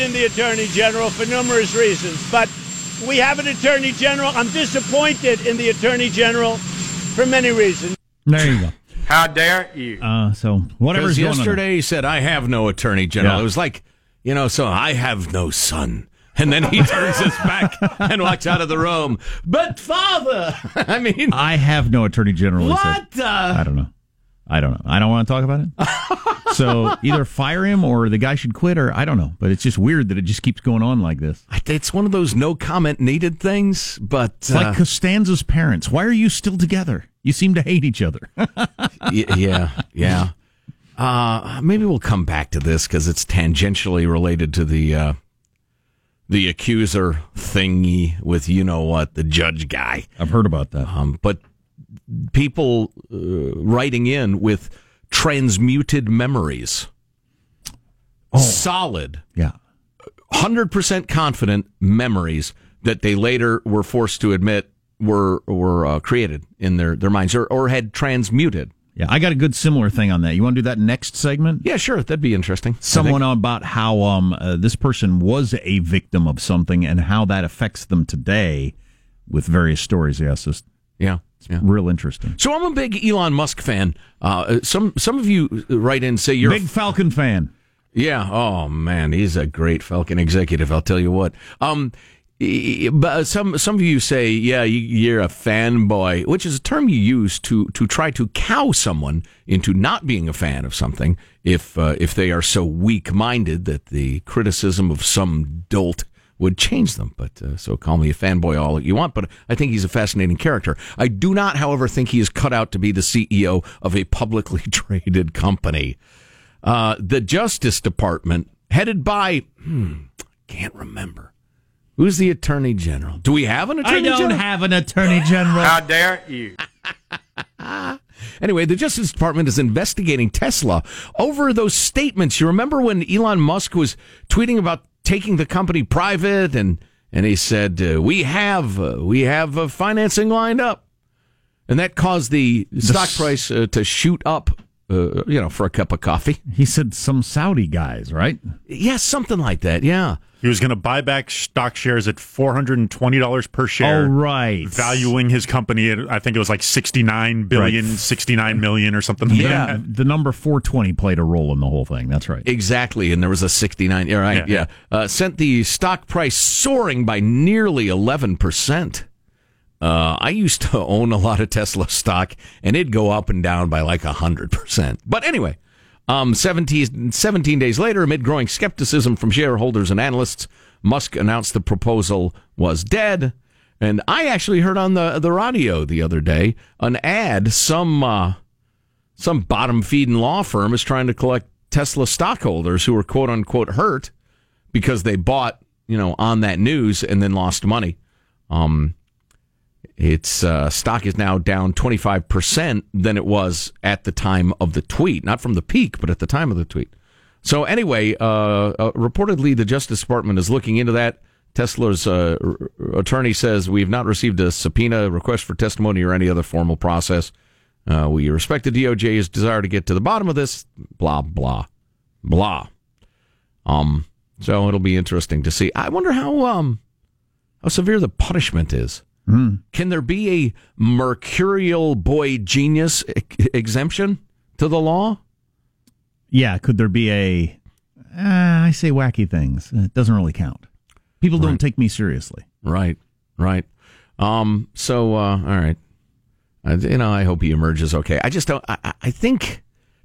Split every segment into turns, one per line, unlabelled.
disappointed in the Attorney General for numerous reasons, but we have an Attorney General. I'm disappointed in the Attorney General for many reasons.
There you go.
How dare you?
Uh, so whatever's
Because
going
yesterday he said, I have no attorney general.
Yeah.
It was like, you know, so I have no son. And then he turns his back and walks out of the room. But father, I mean,
I have no attorney general. he said.
what? Uh,
I don't know. I don't know. I don't want to talk about it. so either fire him or the guy should quit, or I don't know. But it's just weird that it just keeps going on like this.
it's one of those no comment needed things, but
It's like Costanza's parents. Why are you still together? You seem to hate each other.
Y- yeah, yeah. Uh, maybe we'll come back to this because it's tangentially related to the uh, the accuser thingy with you know what the judge guy.
I've heard about that.
Um, but people uh, writing in with transmuted memories, solid,
Yeah.
hundred percent confident memories that they later were forced to admit were were uh, created in their their minds or, or had transmuted.
Yeah. I got a good similar thing on that. You want to do that next segment?
Yeah, sure, that'd be interesting.
Someone about how um uh, this person was a victim of something and how that affects them today with various stories. Yes, it's
yeah, yeah.
real interesting.
So I'm a big Elon Musk fan. Uh, some some of you write in say you're
Big Falcon fan.
Yeah. Oh man, he's a great Falcon executive. I'll tell you what. Um, but some some of you say, yeah, you, you're a fanboy, which is a term you use to to try to cow someone into not being a fan of something if uh, if they are so weak minded that the criticism of some dolt would change them. But uh, so call me a fanboy all you want, but I think he's a fascinating character. I do not, however, think he is cut out to be the CEO of a publicly traded company. Uh, the Justice Department, headed by, hmm, can't remember. Who's the Attorney General? Do we have an Attorney General?
I don't
General?
have an attorney general.
How dare you?
Anyway, the Justice Department is investigating Tesla over those statements. You remember when Elon Musk was tweeting about taking the company private, and and he said uh, we have uh, we have uh, financing lined up, and that caused the stock
s-
price uh, to shoot up. Uh, you know, for a cup of coffee.
He said some Saudi guys, right?
Yeah, something like that. Yeah.
He was going to buy back stock shares at four hundred and twenty dollars per share.
Oh, right.
Valuing his company at I think it was like 69 billion,
Right.
69 million or something like
Yeah.
that.
The number 420 played a role in the whole thing. That's right.
Exactly, and there was a 69. Yeah, right. Yeah,
Yeah.
Uh, sent the stock price soaring by nearly 11 percent. Uh, I used to own a lot of Tesla stock, and it'd go up and down by like hundred percent. But anyway, um, 17, 17 days later, amid growing skepticism from shareholders and analysts, Musk announced the proposal was dead. And I actually heard on the the radio the other day an ad some. Uh, some bottom feeding law firm is trying to collect Tesla stockholders who were quote unquote hurt because they bought, you know, on that news and then lost money. Um, its uh, stock is now down 25% than it was at the time of the tweet, not from the peak, but at the time of the tweet. So anyway, uh, uh, reportedly the Justice Department is looking into that. Tesla's uh, r- attorney says we have not received a subpoena, request for testimony, or any other formal process. Uh, we respect the DOJ's desire to get to the bottom of this. Blah blah blah. Um. So it'll be interesting to see. I wonder how um how severe the punishment is. Can there be a mercurial boy genius e- exemption to the law?
Yeah, could there be a? Uh, I say wacky things. It doesn't really count. People don't take me seriously.
Right, right. Um. So, uh, all right. I, you know, I hope he emerges okay. I just don't. I- I think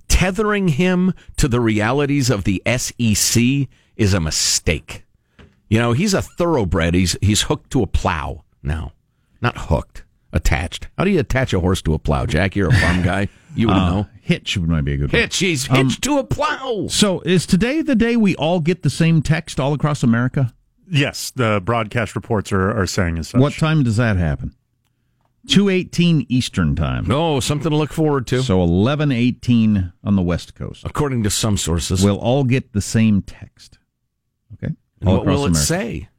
tethering him to the realities of the SEC is a mistake. You know, he's a thoroughbred. He's he's hooked to a plow now, not hooked. Attached. How do you attach a horse to a plow, Jack? You're a farm guy. You would
Uh,
know.
Hitch might be a good one.
Hitch. He's hitched to a plow.
So is today the day we all get the same text all across America?
Yes, the broadcast reports are, are saying as such.
What time does that happen? Two eighteen Eastern time.
Oh, something to look forward to.
So eleven eighteen on the West Coast.
According to some sources.
We'll all get the same text. Okay. All
what will it
across
say?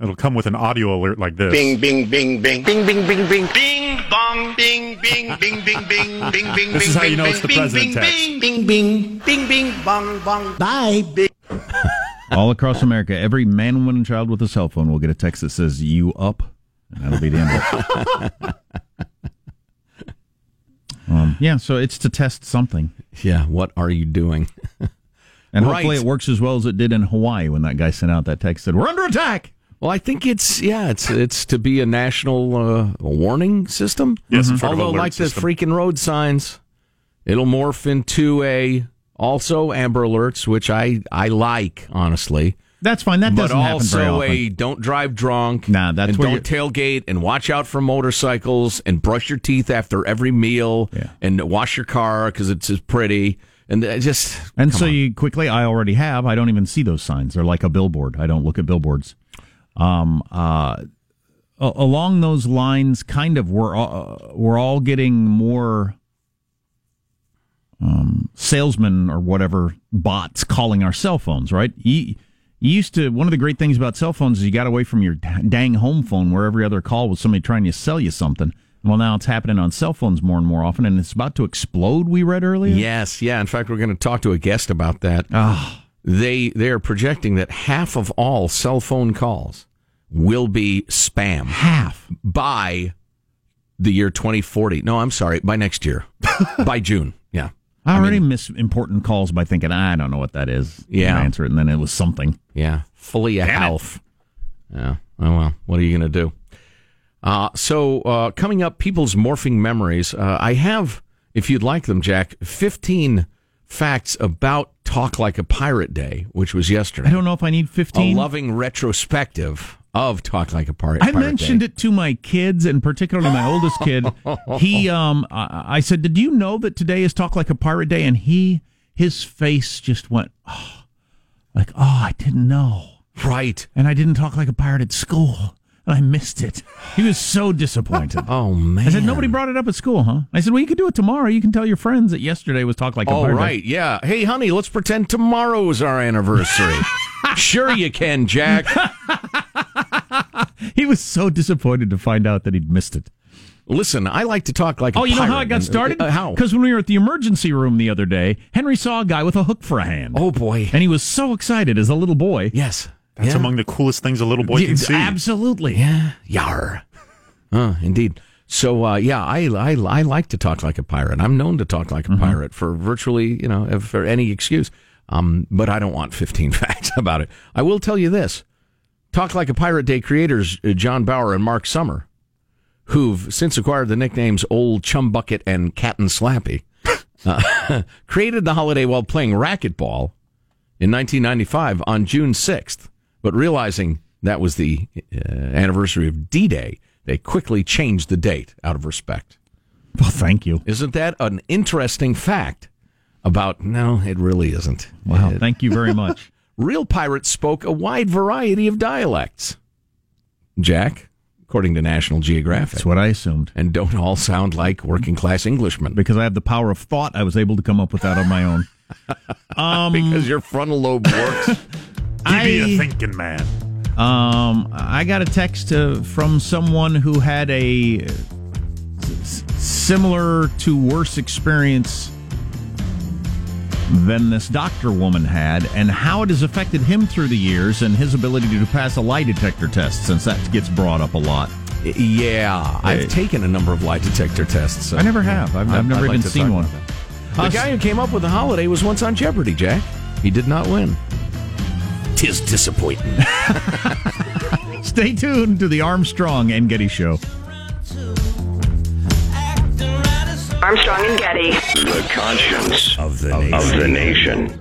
It'll come with an audio alert like this.
Bing, bing, bing, bing, bing, bing, bing, bing, bing, bong, bing, bing, bing, bing, bing, bing, bing,
This is how you know it's the
bing,
president
bing,
text.
bing, bing, bing, bing, bing, bong, bong, bye, bing.
All across America, every man, woman, and child with a cell phone will get a text that says "You up," and that'll be the end of it. um, yeah, so it's to test something,
Yeah, what are you doing?
and
Right.
hopefully it works as well as it did in Hawaii when that guy sent out that text said, "We're under attack."
Well, I think it's yeah, it's it's to be a national uh, warning system.
Sort of
Although, like
system.
the freaking road signs, it'll morph into a also Amber Alerts, which I I like honestly.
That's fine. That
but
doesn't happen very often.
But also a don't drive drunk.
Nah, that's
and
where
don't tailgate and watch out for motorcycles and brush your teeth after every meal
Yeah.
and wash your car because it's pretty and just
And so
on.
you quickly, I already have. I don't even see those signs. They're like a billboard. I don't look at billboards. Um, uh, along those lines, kind of, we're all, we're all getting more um, salesmen or whatever bots calling our cell phones. Right? You, you used to. One of the great things about cell phones is you got away from your dang home phone, where every other call was somebody trying to sell you something. Well, now it's happening on cell phones more and more often, and it's about to explode. We read earlier.
Yes, yeah. In fact, we're going to talk to a guest about that.
Ah.
They they are projecting that half of all cell phone calls will be spam
half.
by the year 2040. No, I'm sorry, by next year, by June. Yeah,
I already miss important calls by thinking I don't know what that is.
Yeah.
And answer it, and then it was something.
yeah. Fully a health. Yeah. Oh well. What are you going to do? Uh, so uh, coming up, people's morphing memories. Uh, I have, if you'd like them, Jack, 15 facts about Talk Like a Pirate Day, which was yesterday.
I don't know if I need
a
fifteen.
loving retrospective of Talk Like a Pirate.
I mentioned
Day.
it to my kids, and particularly my oldest kid. He, um, I, I said, "Did you know that today is Talk Like a Pirate Day?" And he, his face just went, oh, like, "Oh, I didn't know."
Right.
And I didn't talk like a pirate at school, and I missed it. He was so disappointed.
Oh man.
I said, "Nobody brought it up at school, huh?" I said, "Well, you could do it tomorrow. You can tell your friends that yesterday was Talk Like a
Oh
Pirate Day."
right, yeah. Hey, honey, let's pretend tomorrow's our anniversary. sure, you can, Jack.
He was so disappointed to find out that he'd missed it.
Listen, I like to talk like.
Oh,
a
you know how. I got
And-
started?
Uh, how?
Because when we were at the emergency room the other day, Henry saw a guy with a hook for a hand.
Oh boy.
And he was so excited as a little boy.
Yes.
That's
yeah.
among the coolest things a little boy can see.
Absolutely.
Yeah. Yar. Uh, indeed. So uh, yeah, I, I I like to talk like a pirate. I'm known to talk like a
Mm-hmm.
pirate for virtually you know for any excuse. Um, but I don't want 15 facts about it. I will tell you this: Talk like a pirate day creators uh, John Baur and Mark Summer, who've since acquired the nicknames Old Chum Bucket and Captain Slappy, uh, created the holiday while playing racquetball in 1995 on June 6th. But realizing that was the uh, anniversary of D-Day, they quickly changed the date out of respect.
Well, thank you.
Isn't that an interesting fact about no, it really isn't.
Wow.
Uh,
Thank you very much.
Real pirates spoke a wide variety of dialects. Jack, according to National Geographic,
That's what I assumed.
and don't all sound like working class Englishmen
Because I have the power of thought, I was able to come up with that on my own.
Um, because your frontal lobe works.
He be a thinking man.
um, I got a text uh, from someone who had a uh, similar to worse experience than this doctor woman had, and how it has affected him through the years and his ability to pass a lie detector test, since that gets brought up a lot.
yeah, I've taken a number of lie detector tests. so-
I never have. I've, I've never
like
even
to
seen one.
about that. The guy who came up with the holiday was once on Jeopardy, Jack. He did not win. Tis disappointing.
Stay tuned to the Armstrong and Getty Show.
Armstrong and Getty.
The conscience of the nation. Of the nation.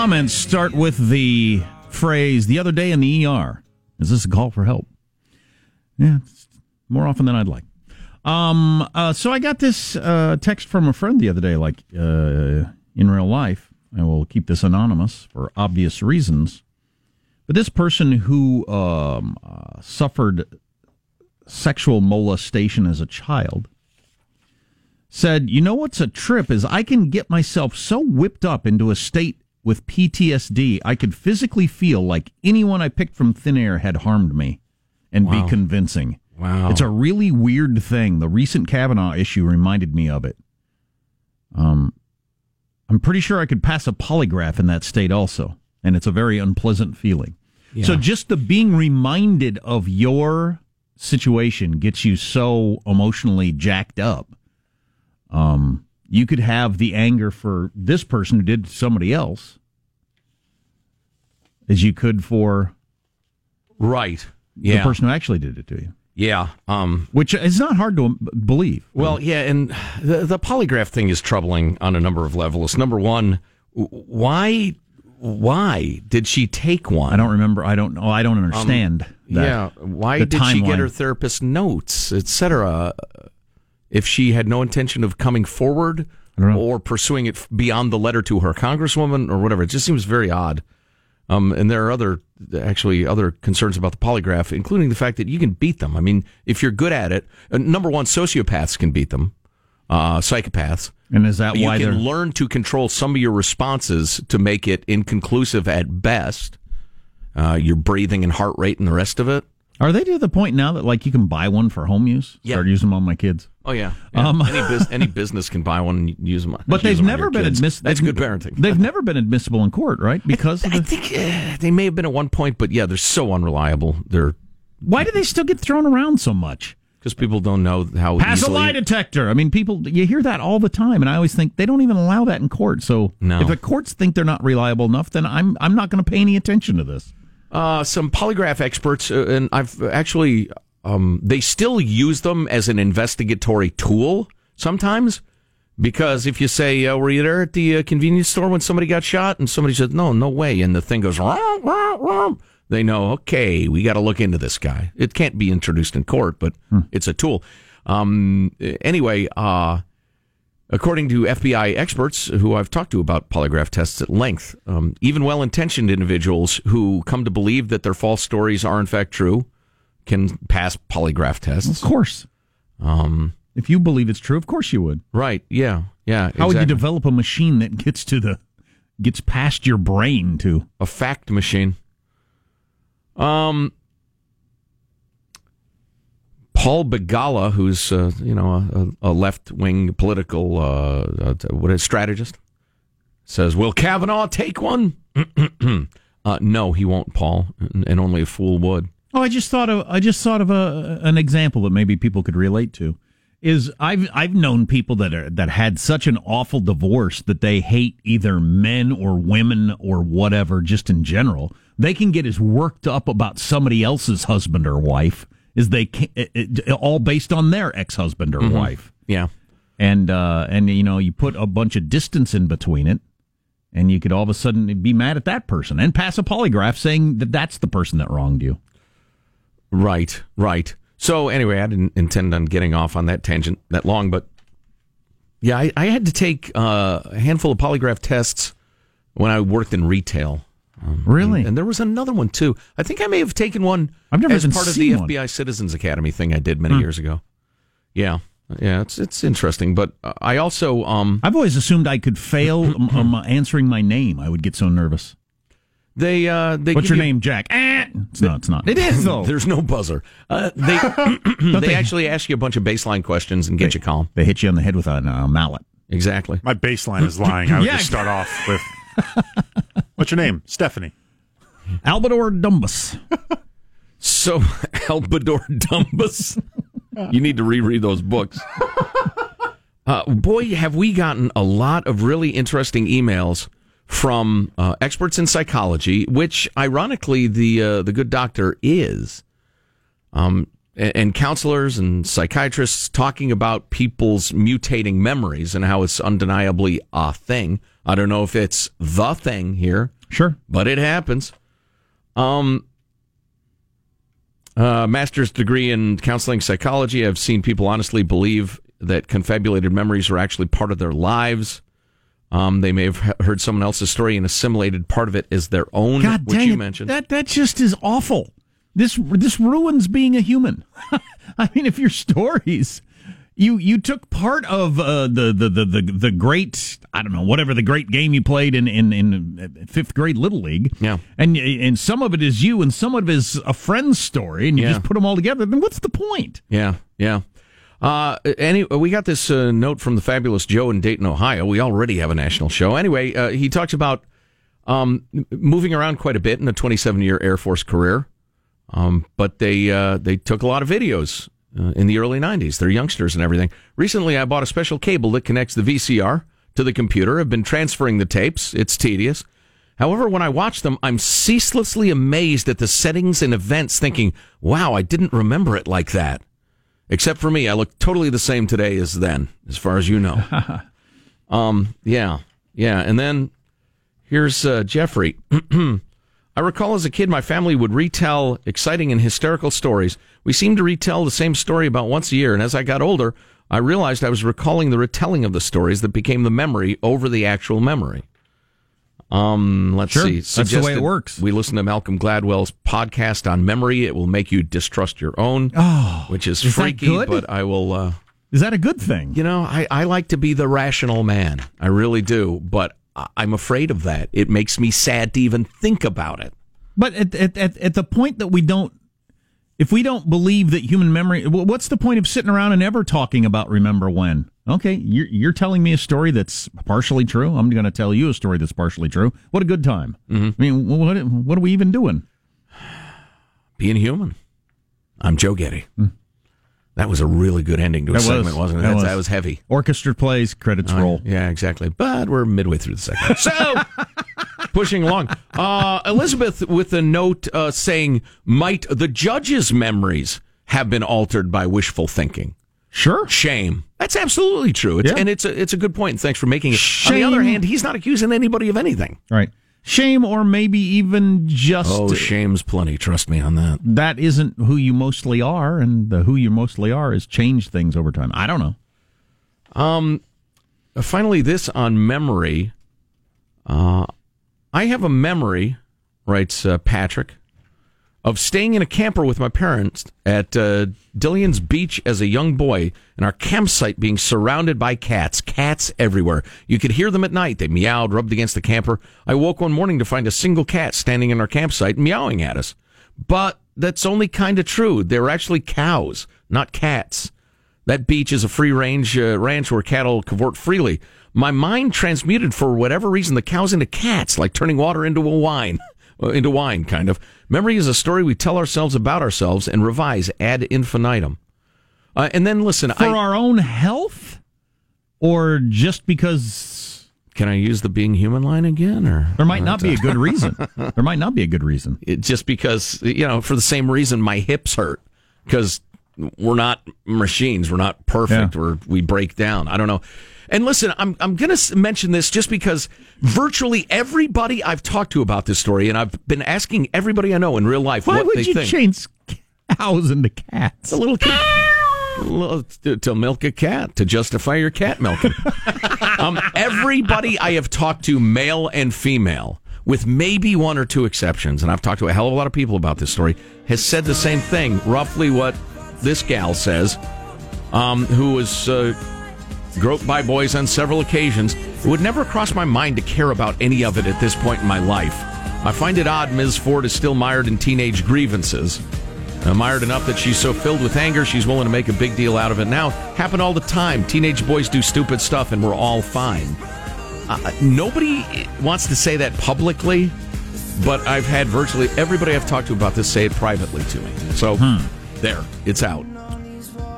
Comments start with the phrase "the other day in the ER." Is this a call for help? Yeah, more often than I'd like. Um, uh, so I got this uh, text from a friend the other day, like uh, in real life. I will keep this anonymous for obvious reasons. But this person who um, uh, suffered sexual molestation as a child said, "You know what's a trip is I can get myself so whipped up into a state with PTSD, I could physically feel like anyone I picked from thin air had harmed me, and
Wow.
be convincing."
Wow.
It's a really weird thing. The recent Kavanaugh issue reminded me of it. Um, I'm pretty sure I could pass a polygraph in that state also, and it's a very unpleasant feeling. So just the being reminded of your situation gets you so emotionally jacked up. Um, you could have the anger for this person who did somebody else, as you could for
Right.
the person who actually did it to you,
Yeah. Um,
which is not hard to believe.
Well, yeah, and the, the polygraph thing is troubling on a number of levels. Number one, why why did she take one?
I don't remember. I don't know. I don't understand. that.
yeah, why did she get her therapist notes, etc.? If she had no intention of coming forward or pursuing it beyond the letter to her congresswoman or whatever, it just seems very odd. Um, and there are other, actually, other concerns about the polygraph, including the fact that you can beat them. I mean, if you're good at it, uh, number one, sociopaths can beat them, uh, psychopaths.
And is that
why you
why they're
can learn to control some of your responses to make it inconclusive at best. Uh, your breathing and heart rate and the rest of it.
are they to the point now that like you can buy one for home use?
Yeah.
Start using them on my kids.
Oh yeah, Yeah.
Um,
any, bus- any business can buy one and use them.
But they've
them
never been admissible.
That's good parenting.
They've never been admissible in court, right? Because of
I
the,
think uh, they may have been at one point, but yeah, they're so unreliable. They're
why do they still get thrown around so much?
because people don't know how
Pass
easily.
a lie detector. I mean, people you hear that all the time, and I always think they don't even allow that in court. So
No.
if the courts think they're not reliable enough, then I'm I'm not going to pay any attention to this.
uh, some polygraph experts, uh, and I've actually, um, they still use them as an investigatory tool sometimes. Because if you say, uh, "Were you there at the uh, convenience store when somebody got shot?" and somebody says, "No, no way," and the thing goes, "Rah, rah, rah," they know, okay, we got to look into this guy. It can't be introduced in court, but it's a tool. Um, anyway, uh, According to FBI experts who I've talked to about polygraph tests at length, um, even well intentioned individuals who come to believe that their false stories are in fact true can pass polygraph tests.
Of course,
Um,
if you believe it's true, of course you would.
right. Yeah. Yeah.
How would you develop a machine that gets to the gets past your brain to?
a fact machine. Um, Paul Begala, who's uh, you know a, a left wing political uh, uh, what is strategist, says, "Will Kavanaugh take one?" uh, no, he won't, Paul, and only a fool would.
Oh, I just thought of I just thought of a an example that maybe people could relate to. Is I've I've known people that are that had such an awful divorce that they hate either men or women or whatever, just in general. They can get as worked up about somebody else's husband or wife as they can, it, it- all based on their ex husband or mm-hmm. wife.
Yeah,
And uh, and you know you put a bunch of distance in between it, and you could all of a sudden be mad at that person and pass a polygraph saying that that's the person that wronged you.
Right, right. So anyway, I didn't intend on getting off on that tangent that long, but yeah, I, I had to take uh, a handful of polygraph tests when I worked in retail.
Really?
And there was another one too. I think I may have taken one
I've never
as part of the
one. Hmm.
FBI Citizens Academy thing I did many years ago. Yeah, yeah, it's it's interesting. But I also um
I've always assumed I could fail um, um, answering my name. I would get so nervous.
They uh they
What's your
you-
name, Jack? Eh. It's not. It's not. It is though.
There's no buzzer. Uh, they they,
they-
actually ask you a bunch of baseline questions and get you calm.
They hit you on the head with a uh, mallet.
Exactly.
My baseline is lying. I would
Yeah.
just start off with, "What's your name, Stephanie?"
Albador Dumbus.
So Albador Dumbus. you need to reread those books. Uh, boy, have we gotten a lot of really interesting emails from uh, experts in psychology, which ironically the uh, the good doctor is, um, and, and counselors and psychiatrists talking about people's mutating memories and how it's undeniably a thing. I don't know if it's the thing here,
Sure.
but it happens. Um, uh, master's degree in counseling psychology. I've seen people honestly believe that confabulated memories are actually part of their lives. Um, they may have heard someone else's story and assimilated part of it as their own,
God
which you
it.
mentioned.
That that just is awful. This this ruins being a human. I mean, if your stories, you you took part of uh, the, the the the the great I don't know whatever the great game you played in in in fifth grade little league.
Yeah.
and and some of it is you, and some of it is a friend's story, and you
Yeah.
just put them all together. Then what's the point?
Yeah, yeah. Uh, any, we got this uh, note from the fabulous Joe in Dayton, Ohio. We already have a national show. Anyway, uh, he talks about um, moving around quite a bit in a 27 year Air Force career. Um, but they uh, they took a lot of videos uh, in the early 90s. They're youngsters and everything. Recently, I bought a special cable that connects the VCR to the computer. I've been transferring the tapes. It's tedious. However, when I watch them, I'm ceaselessly amazed at the settings and events, thinking, wow, I didn't remember it like that. Except for me, I look totally the same today as then, as far as you know. um, yeah, yeah. And then here's uh, Jeffrey. I recall as a kid, my family would retell exciting and hysterical stories. We seemed to retell the same story about once a year, and as I got older, I realized I was recalling the retelling of the stories that became the memory over the actual memory. Um, let's
Sure.
see.
That's the way it works.
We listen to Malcolm Gladwell's podcast on memory. It will make you distrust your own,
Oh,
which is,
is
freaky. But I will. Uh,
Is that a good thing?
you know, I, I like to be the rational man. I really do. But I'm afraid of that. It makes me sad to even think about it.
But at, at, at, at the point that we don't, if we don't believe that human memory, what's the point of sitting around and ever talking about remember when? Okay, you're, you're telling me a story that's partially true. I'm going to tell you a story that's partially true. What a good time.
Mm-hmm.
I mean, what, what are we even doing?
Being human. I'm Joe Getty. That was a really good ending to a.
That was.
segment, wasn't it? That
was.
that was heavy.
Orchestra plays, credits roll.
Yeah, exactly. But we're midway through the segment. So, pushing along. Uh, Elizabeth with a note uh, saying, Might the judge's memories have been altered by wishful thinking?
Sure.
Shame. That's absolutely true. It's,
Yeah.
And it's a, it's a good point. Thanks for making it. On the other hand, he's not accusing anybody of anything.
Right. Shame, or maybe even just
Oh, shame's plenty. Trust me on that.
that isn't who you mostly are, and the who you mostly are has changed things over time. I don't know.
Um, finally, this on memory. Uh, I have a memory, writes uh, Patrick, of staying in a camper with my parents at uh, Dillon's Beach as a young boy, and our campsite being surrounded by cats. Cats everywhere. You could hear them at night. They meowed, rubbed against the camper. I woke one morning to find a single cat standing in our campsite meowing at us. But that's only kind of true. They were actually cows, not cats. That beach is a free range uh, ranch where cattle cavort freely. My mind transmuted for whatever reason the cows into cats, like turning water into a wine, into wine, kind of. Memory is a story we tell ourselves about ourselves and revise ad infinitum. Uh, and then listen,
For
I,
our own health, or just because
can I use the being human line again, or
there might not be a good reason? there might not be a good reason.
it, just because you know for the same reason my hips hurt because we're not machines we're not perfect
Yeah.
we're, we break down i don't know and listen i'm, I'm going to mention this just because virtually everybody i've talked to about this story and i've been asking everybody i know in real life
Why
what
would
they
you
think.
change cows into cats?
a little kid. To, to milk a cat to justify your cat milking. Um, everybody i have talked to male and female with maybe one or two exceptions and i've talked to a hell of a lot of people about this story has said the same thing roughly what this gal says um, who was uh, groped by boys on several occasions it would never cross my mind to care about any of it at this point in my life. I find it odd ms. Ford is still mired in teenage grievances. Uh, mired enough that she's so filled with anger she's willing to make a big deal out of it now. Happen all the time. Teenage boys do stupid stuff and we're all fine. Uh, nobody wants to say that publicly but i've had virtually everybody i've talked to about this say it privately to me. So there it's out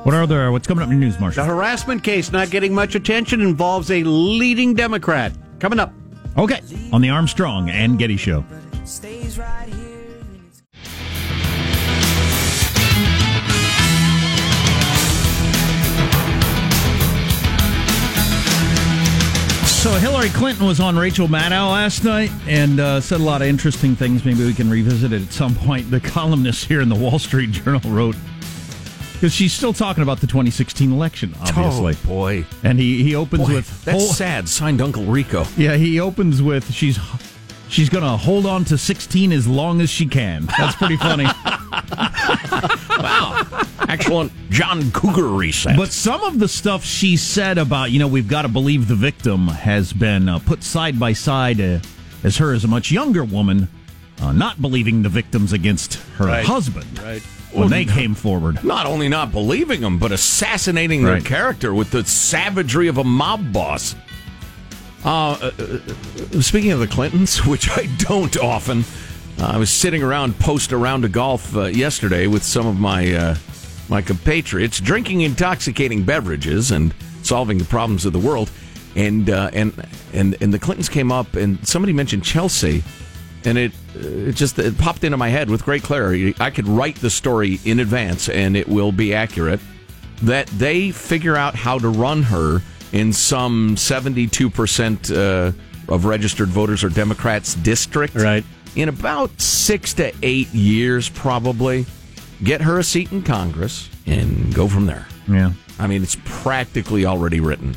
What are there? What's coming up in your news, Marshall?
The harassment case not getting much attention involves a leading Democrat. Coming up.
Okay, on the Armstrong and Getty Show. So Hillary Clinton was on Rachel Maddow last night and uh, said a lot of interesting things. Maybe we can revisit it at some point. The columnist here in the Wall Street Journal wrote because she's still talking about the 2016 election, obviously.
Oh, boy.
And he he opens
Boy,
with
that's
"Hol-
sad. Signed Uncle Rico.
Yeah, he opens with she's she's gonna hold on to 16 as long as she can. That's pretty funny. Wow.
Excellent John Cougar reset.
But some of the stuff she said about, you know, we've got to believe the victim has been uh, put side by side uh, as her as a much younger woman, uh, not believing the victims against her
Right.
husband
Right.
When they came forward.
not only not believing them, but assassinating their character with the savagery of a mob boss. Uh, uh, uh, speaking of the Clintons, which I don't often, uh, I was sitting around post around a golf uh, yesterday with some of my uh, my compatriots, drinking intoxicating beverages and solving the problems of the world. And uh, and and and the Clintons came up, and somebody mentioned Chelsea, and it uh, it just it popped into my head with great clarity. I could write the story in advance, and it will be accurate. That they figure out how to run her in some seventy-two percent uh, of registered voters are Democrats district,
Right.
In about six to eight years, probably get her a seat in Congress and go from there.
Yeah.
I mean, it's practically already written.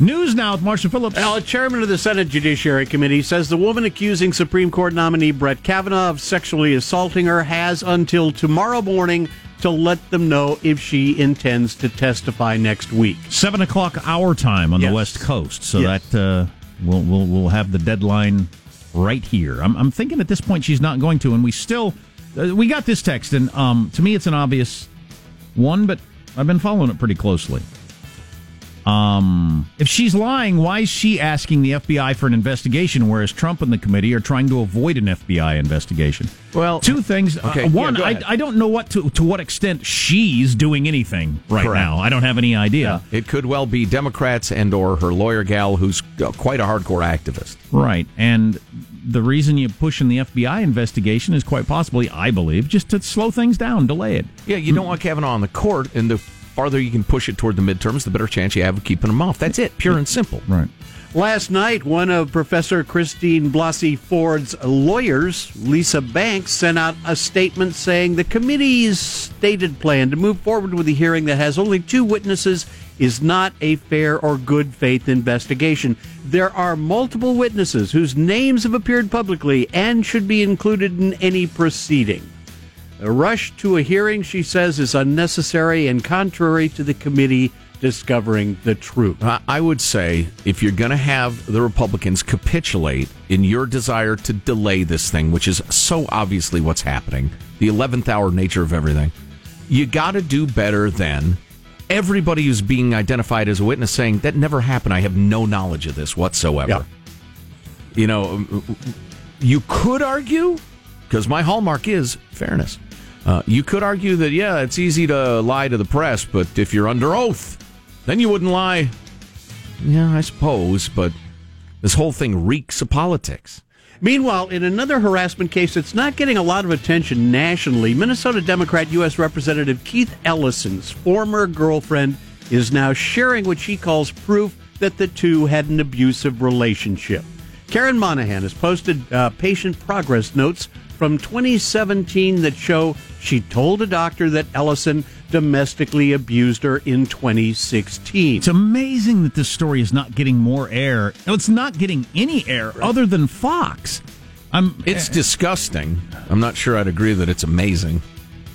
News now with Marshall Phillips.
Well, a chairman of the Senate Judiciary Committee says the woman accusing Supreme Court nominee Brett Kavanaugh of sexually assaulting her has until tomorrow morning to let them know if she intends to testify next week.
Seven o'clock our time on
Yes.
the West Coast, so
Yes.
that uh, we'll, we'll we'll have the deadline right here. I'm, I'm thinking at this point she's not going to, and we still uh, we got this text, and um, to me it's an obvious one, but I've been following it pretty closely. Um, if she's lying, why is she asking the FBI for an investigation, whereas Trump and the committee are trying to avoid an FBI investigation?
Well,
two things. Uh,
okay, yeah,
one,
go
I. I don't know what to to what extent she's doing anything right
Correct.
now. I don't have any idea.
It could well be Democrats and or her lawyer gal, who's uh, quite a hardcore activist.
Right. And the reason you push in the FBI investigation is quite possibly, I believe, just to slow things down, delay it.
Yeah, you don't want Kavanaugh on the court, and the farther you can push it toward the midterms, the better chance you have of keeping them off. That's it, pure and simple.
Right.
Last night, one of Professor Christine Blasey Ford's lawyers, Lisa Banks, sent out a statement saying the committee's stated plan to move forward with a hearing that has only two witnesses is not a fair or good faith investigation. There are multiple witnesses whose names have appeared publicly and should be included in any proceeding. A rush to a hearing, she says, is unnecessary and contrary to the committee discovering the truth.
I I would say if you're going to have the Republicans capitulate in your desire to delay this thing, which is so obviously what's happening, the 11th hour nature of everything, you got to do better than everybody who's being identified as a witness saying, that never happened. I have no knowledge of this whatsoever.
Yeah.
You know, you could argue, because my hallmark is fairness. Uh, you could argue that, yeah, it's easy to lie to the press, but if you're under oath, then you wouldn't lie. Yeah, I suppose, but this whole thing reeks of politics.
Meanwhile, in another harassment case that's not getting a lot of attention nationally, Minnesota Democrat U.S. Representative Keith Ellison's former girlfriend is now sharing what she calls proof that the two had an abusive relationship. Karen Monahan has posted uh, patient progress notes from 2017 that show she told a doctor that Ellison domestically abused her in 2016.
It's amazing that this story is not getting more air. No, it's not getting any air other than Fox. I'm.
It's disgusting. I'm not sure I'd agree that it's amazing.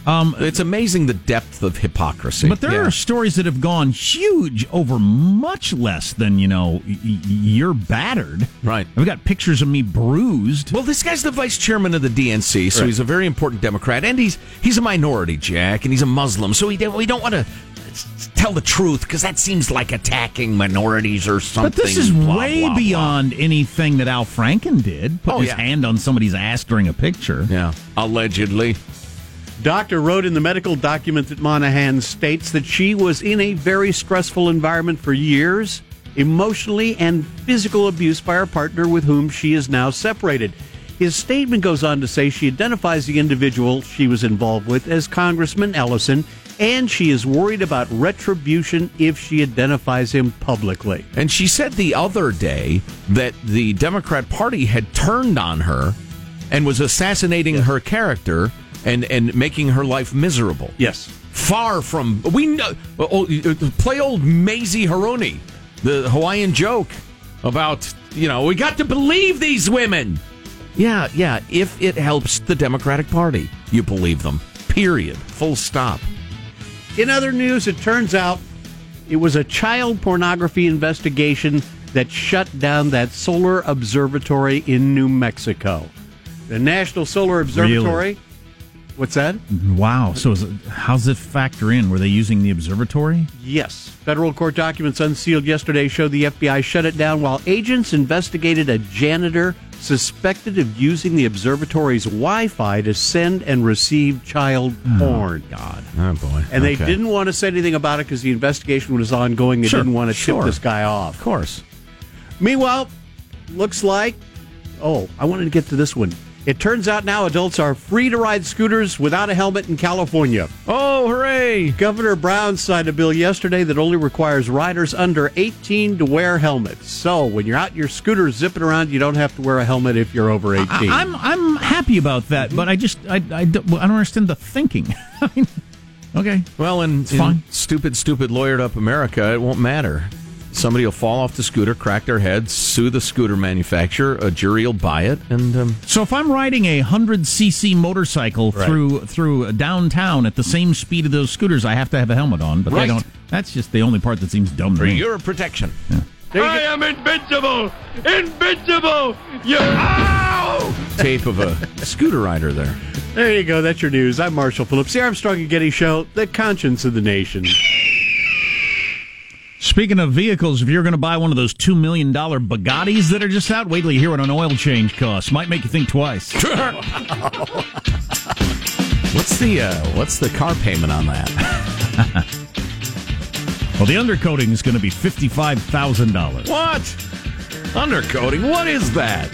Um,
It's amazing the depth of hypocrisy.
But there
Yeah.
are stories that have gone huge over much less than you know. Y- you're battered,
Right.
I've got pictures of me bruised.
Well, this guy's the vice chairman of the DNC, so he's a very important Democrat, and he's he's a minority, Jack, and he's a Muslim. So we don't, we don't want to tell the truth because that seems like attacking minorities or something.
But this is
blah,
way
blah, blah.
beyond anything that Al Franken did. Put
Oh,
his
yeah.
hand on somebody's ass during a picture.
Yeah, allegedly.
Doctor wrote in the medical document that Monahan states that she was in a very stressful environment for years, emotionally and physical abuse by her partner with whom she is now separated. His statement goes on to say she identifies the individual she was involved with as Congressman Ellison, and she is worried about retribution if she identifies him publicly.
And she said the other day that the Democrat Party had turned on her and was assassinating her character and, and making her life miserable.
Yes.
Far from we know. oh, Play old Mazie Hirono, the Hawaiian joke about you know we got to believe these women. Yeah, yeah. If it helps the Democratic Party, you believe them. Period. Full stop.
In other news, it turns out it was a child pornography investigation that shut down that solar observatory in New Mexico. The National Solar Observatory. What's that?
Wow. So is it, how's it factor in? Were they using the observatory?
Yes. Federal court documents unsealed yesterday show the FBI shut it down while agents investigated a janitor suspected of using the observatory's Wi-Fi to send and receive child oh, porn.
God.
Oh boy.
And they didn't want to say anything about it because the investigation was ongoing. They
Sure,
didn't want to
sure.
tip this guy off.
Of course.
Meanwhile, looks like. Oh, I wanted to get to this one. It turns out now adults are free to ride scooters without a helmet in California.
Oh, hooray!
Governor Brown signed a bill yesterday that only requires riders under 18 to wear helmets. So when you're out your scooter zipping around, you don't have to wear a helmet if you're over 18.
I, I'm I'm happy about that, but I just I I don't, I don't understand the thinking. I mean, okay.
Well, in, in
fine.
stupid, stupid lawyered up America, it won't matter. Somebody will fall off the scooter, crack their head, sue the scooter manufacturer. A jury will buy it, and um,
So if I'm riding a hundred cc motorcycle through through downtown at the same speed of those scooters, I have to have a helmet on. But
Right.
they don't. That's just the only part that seems dumb to
for
me.
your protection. Yeah.
I am invincible! Invincible! You. Ow!
Tape of a scooter rider there.
there you go. That's your news. I'm Marshall Phillips, the Armstrong and Getty Show, the conscience of the nation.
Speaking of vehicles, if you're going to buy one of those two million dollar Bugattis that are just out, wait till you hear what an oil change costs. Might make you think twice.
What's the uh, what's the car payment on that?
well, the undercoating is going to be fifty five thousand dollars.
What? Undercoating? What is that?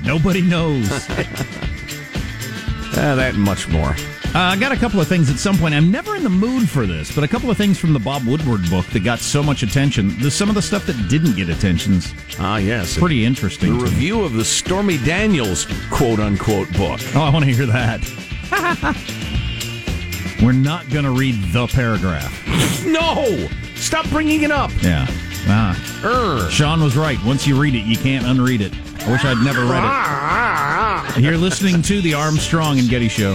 Nobody knows.
uh, that and much more.
Uh, I got a couple of things at some point. I'm never in the mood for this, but a couple of things from the Bob Woodward book that got so much attention. There's some of the stuff that didn't get attention's
Ah, yes.
pretty interesting.
The
to me.
review of the Stormy Daniels quote unquote book.
Oh, I want to hear that. We're not going to read the paragraph.
No! Stop bringing it up.
Yeah. Ah.
Err.
Sean was right. Once you read it, you can't unread it. I wish I'd never read it. You're listening to the Armstrong and Getty Show.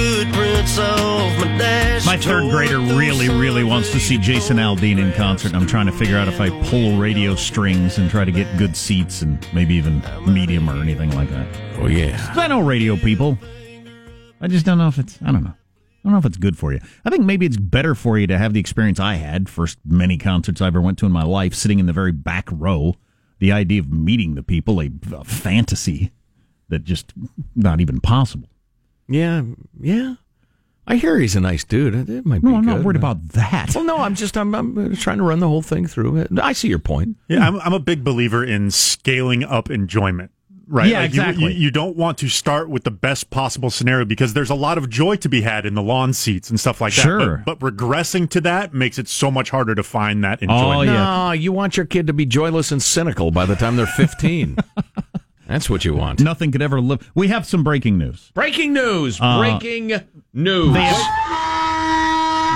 My third grader really, really wants to see Jason Aldean in concert. and I'm trying to figure out if I pull radio strings and try to get good seats and maybe even medium or anything like that.
Oh, yeah.
'Cause I know radio people. I just don't know if it's, I don't know. I don't know if it's good for you. I think maybe it's better for you to have the experience I had, first many concerts I ever went to in my life, sitting in the very back row. The idea of meeting the people, a, a fantasy that just not even possible.
Yeah, yeah. I hear he's a nice dude. It might be
No, I'm not
good.
worried about that.
Well, no, I'm just I'm, I'm trying to run the whole thing through. Uh, I see your point.
Yeah, I'm, I'm a big believer in scaling up enjoyment. Right.
Yeah,
Like, you-
exactly.
You, you don't want to start with the best possible scenario because there's a lot of joy to be had in the lawn seats and stuff like that.
Sure.
But, but regressing to that makes it so much harder to find that oh, enjoyment.
Oh, yeah.
No, you want your kid to be joyless and cynical by the time they're 15. That's what you want.
Nothing could ever live. We have some breaking news.
Breaking news!
Uh,
breaking news!
They,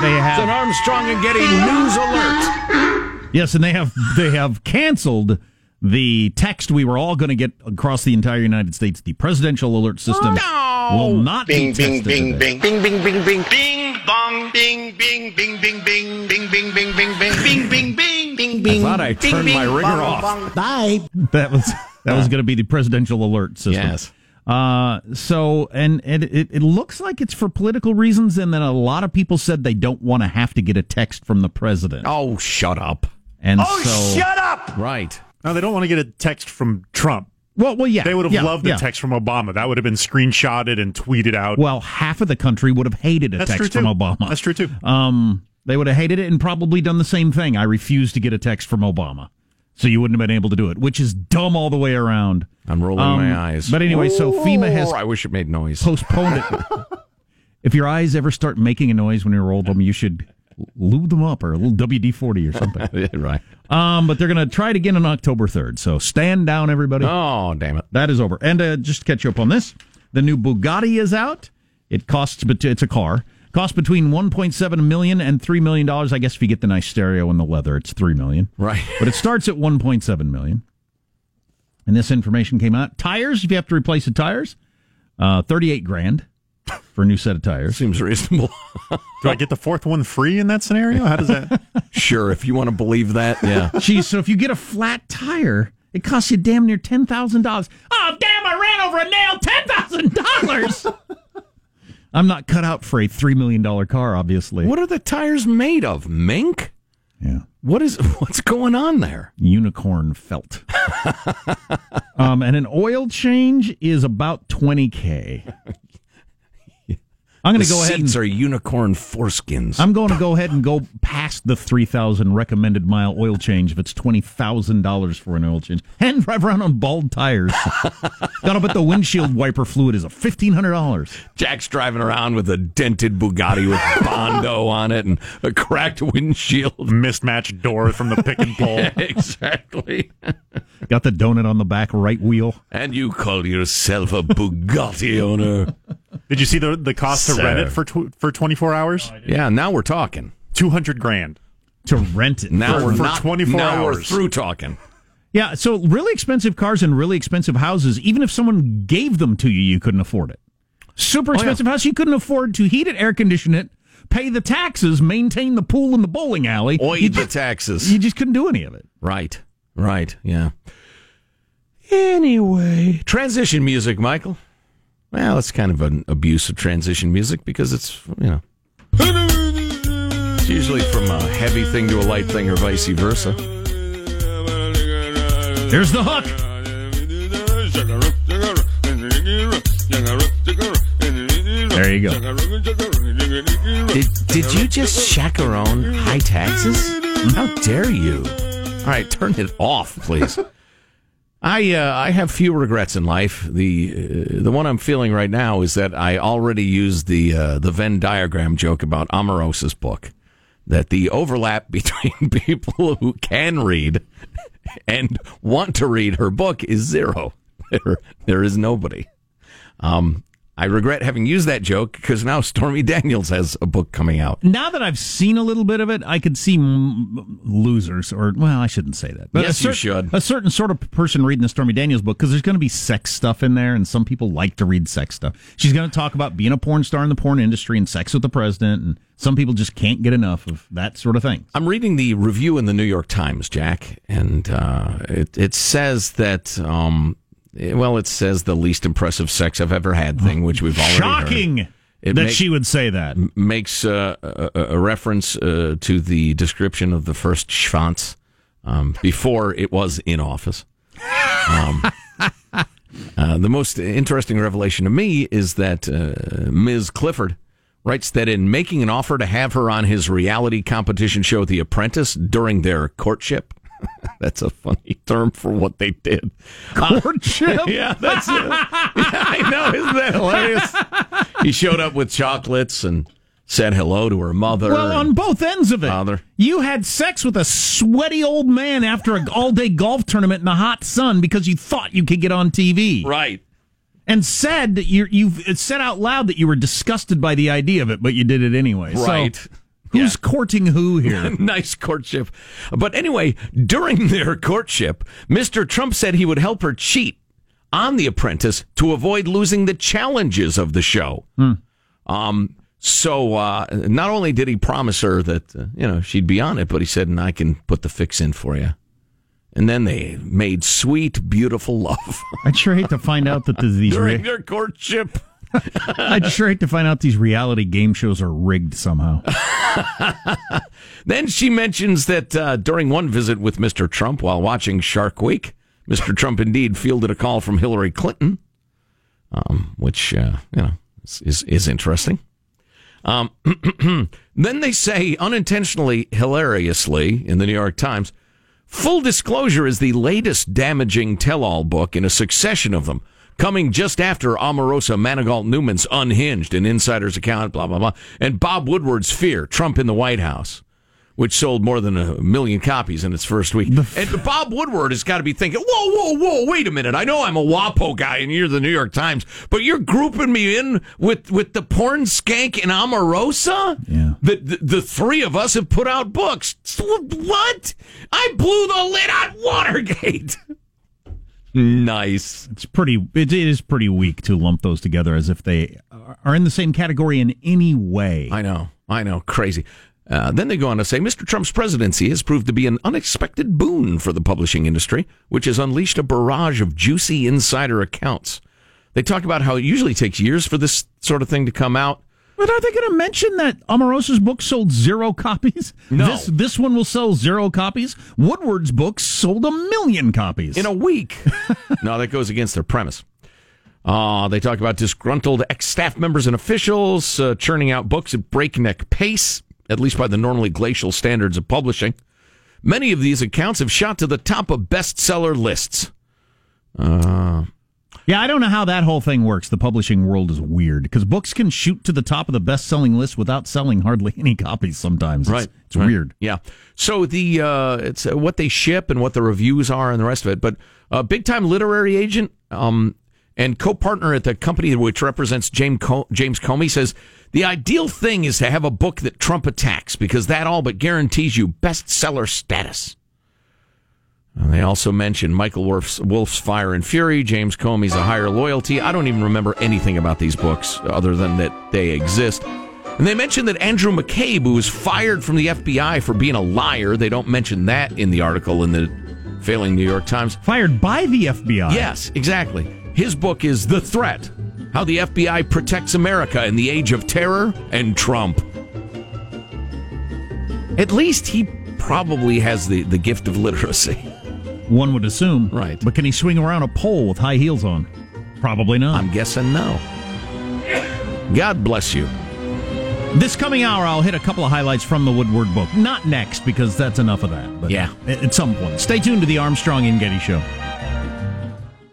they
It's an Armstrong and Getty news alert.
yes, and they have they have canceled the text we were all going to get across the entire United States. The presidential alert system will not
Bing,
be
bing,
tested
bing,
today.
bing, bing, bing, bing, bing, bing, bong, bing, bing, bing, bing, bing, bing, bing, bing, bing, bing, bing, bing, bing, bing, bing.
thought I
bing,
turned
bing,
my ringer
bong,
off.
bong.
That was that was going to be the presidential alert system.
Yes.
Uh, so and, and it, it looks like it's for political reasons, and then a lot of people said they don't want to have to get a text from the president.
Oh, shut up.
And
Oh,
so,
shut up!
Right.
No, they don't want to get a text from Trump.
well, well, yeah,
They would have
yeah,
loved a text from Obama. That would have been screenshotted and tweeted out.
Well, half of the country would have hated a
That's
text from. Obama.
That's true, too.
Um, they would have hated it and probably done the same thing. I refuse to get a text from Obama. So you wouldn't have been able to do it, which is dumb all the way around.
I'm rolling
Um,
my eyes.
but anyway, so FEMA has-
I wish it made noise.
Postponed it. if your eyes ever start making a noise when you roll them, you should lube them up or a little WD forty or something.
Yeah, right.
Um, but they're going to try it again on October 3rd. So stand down, everybody.
Oh, damn it.
That is over. And uh, just to catch you up on this, the new Bugatti is out. It costs, but it's a car. Costs between 1.7 million and 3 million dollars. I guess if you get the nice stereo and the leather, it's 3 million.
Right.
But it starts at 1.7 million. And this information came out. Tires, if you have to replace the tires, uh, 38 grand for a new set of tires.
Seems reasonable.
Do I get the fourth one free in that scenario? How does that?
sure, if you want to believe that. Yeah.
Geez, so if you get a flat tire, it costs you damn near ten thousand dollars. Oh damn! I ran over a nail. Ten thousand dollars. I'm not cut out for a three million dollar car, obviously.
What are the tires made of? Mink?
Yeah,
What is what's going on there?
unicorn felt. um, and an oil change is about twenty k. I'm going to go ahead.
seats
And,
are unicorn foreskins.
I'm going to go ahead and go past the three thousand recommended mile oil change if it's twenty thousand dollars for an oil change and drive around on bald tires. Gotta bet the windshield wiper fluid is a fifteen hundred dollars.
Jack's driving around with a dented Bugatti with Bondo on it and a cracked windshield.
Mismatched door from the pick and pull.
exactly.
Got the donut on the back right wheel.
And you call yourself a Bugatti owner?
Did you see the the cost to rent it for tw- for 24 hours?
Yeah, now we're talking.
200 grand.
To rent it.
Now
For-
we're
for
not,
24
now we're
hours.
through talking.
Yeah, so really expensive cars and really expensive houses, even if someone gave them to you, you couldn't afford it. Super oh,
yeah.
expensive house, you couldn't afford to heat it, air condition it, pay the taxes, maintain the pool and the bowling alley.
Oi,
you,
the
just,
taxes.
you just couldn't do any of it.
Right, right, yeah. Anyway, transition music, Michael. Well, it's kind of an abuse of transition music because it's, you know, it's usually from a heavy thing to a light thing or vice versa.
Here's the hook. There you go.
Did, did you just chaperone high taxes? How dare you? All right, turn it off, please. I uh, I have few regrets in life. The uh, the one I'm feeling right now is that I already used the uh, the Venn diagram joke about Omarosa's book. That the overlap between people who can read and want to read her book is zero. There there is nobody. Um, I regret having used that joke because now Stormy Daniels has a book coming out.
Now that I've seen a little bit of it, I could see m- losers, or well, I shouldn't say that.
But Yes,
a
you should.
A certain sort of person reading the Stormy Daniels book because there's going to be sex stuff in there, and some people like to read sex stuff. She's going to talk about being a porn star in the porn industry and sex with the president, and some people just can't get enough of that sort of thing.
I'm reading the review in the New York Times, Jack, and uh, it, it says that, um, well, it says the least impressive sex I've ever had thing, which we've already
Shocking
heard. It
that
make-
she would say that.
makes uh, a, a reference uh, to the description of the first Schwanz um, before it was in office. Um, uh, the most interesting revelation to me is that uh, Ms. Clifford writes that in making an offer to have her on his reality competition show, The Apprentice, during their courtship. That's a funny term for what they did.
Uh, Courtship.
Yeah, that's it. Yeah, I know. Isn't that hilarious? He showed up with chocolates and said hello to her mother.
Well, on both ends of it,
Father.
you had sex with a sweaty old man after an all-day golf tournament in the hot sun because you thought you could get on TV.
right.
and said that you you said out loud that you were disgusted by the idea of it, but you did it anyway. So, Who's courting who here?
nice courtship. But anyway, during their courtship, Mr. Trump said he would help her cheat on The Apprentice to avoid losing the challenges of the show. Um, so uh, not only did he promise her that uh, you know she'd be on it, but he said, "And I can put the fix in for you." And then they made sweet, beautiful love
I'd sure hate to find out that the, these.
during
Re-
their courtship.
I'd sure hate to find out these reality game shows are rigged somehow.
Then she mentions that uh, during one visit with Mr. Trump while watching Shark Week, Mr. Trump indeed fielded a call from Hillary Clinton, um, which uh, you know is is, is interesting. Um, then they say unintentionally, hilariously, in the New York Times, Full Disclosure is the latest damaging tell all book in a succession of them, coming just after Omarosa Manigault Newman's Unhinged, an insider's account, blah, blah, blah, and Bob Woodward's Fear, Trump in the White House. Which sold more than a million copies in its first week. and Bob Woodward has got to be thinking, whoa, whoa, whoa, wait a minute. I know I'm a WAPO guy and you're the New York Times, but you're grouping me in with, with the porn skank and Omarosa?
Yeah.
The, the, the three of us have put out books. What? I blew the lid on Watergate. nice.
It's pretty. It, it is pretty weak to lump those together as if they are in the same category in any way.
I know. I know. Crazy. Uh, then they go on to say Mr. Trump's presidency has proved to be an unexpected boon for the publishing industry, which has unleashed a barrage of juicy insider accounts. They talk about how it usually takes years for this sort of thing to come out.
But are they going to mention that Omarosa's book sold zero copies?
No.
This this one will sell zero copies. Woodward's book sold a million copies
in a week. no, that goes against their premise. Uh, they talk about disgruntled ex staff members and officials uh, churning out books at breakneck pace, at least by the normally glacial standards of publishing. Many of these accounts have shot to the top of bestseller lists. Uh,
Yeah, I don't know how that whole thing works. The publishing world is weird because books can shoot to the top of the best-selling list without selling hardly any copies. Sometimes, It's-
right.
It's,
right.
weird.
Yeah. So the uh, it's uh, what they ship and what the reviews are and the rest of it. But a big time literary agent um, and co partner at the company which represents James Co- James Comey says the ideal thing is to have a book that Trump attacks because that all but guarantees you bestseller status. And they also mention Michael Wolff's, Wolf's Fire and Fury, James Comey's A Higher Loyalty. I don't even remember anything about these books other than that they exist. And they mention that Andrew McCabe, who was fired from the FBI for being a liar, they don't mention that in the article in the failing New York Times.
Fired by the FBI.
Yes, exactly. His book is The Threat How the FBI Protects America in the Age of Terror and Trump. At least he probably has the, the gift of literacy.
One would assume.
Right.
But can he swing around a pole with high heels on? Probably not.
I'm guessing no. God bless you.
This coming hour, I'll hit a couple of highlights from the Woodward book. Not next, because that's enough of that. But
Yeah.
at at some point. Stay tuned to the Armstrong and Getty Show.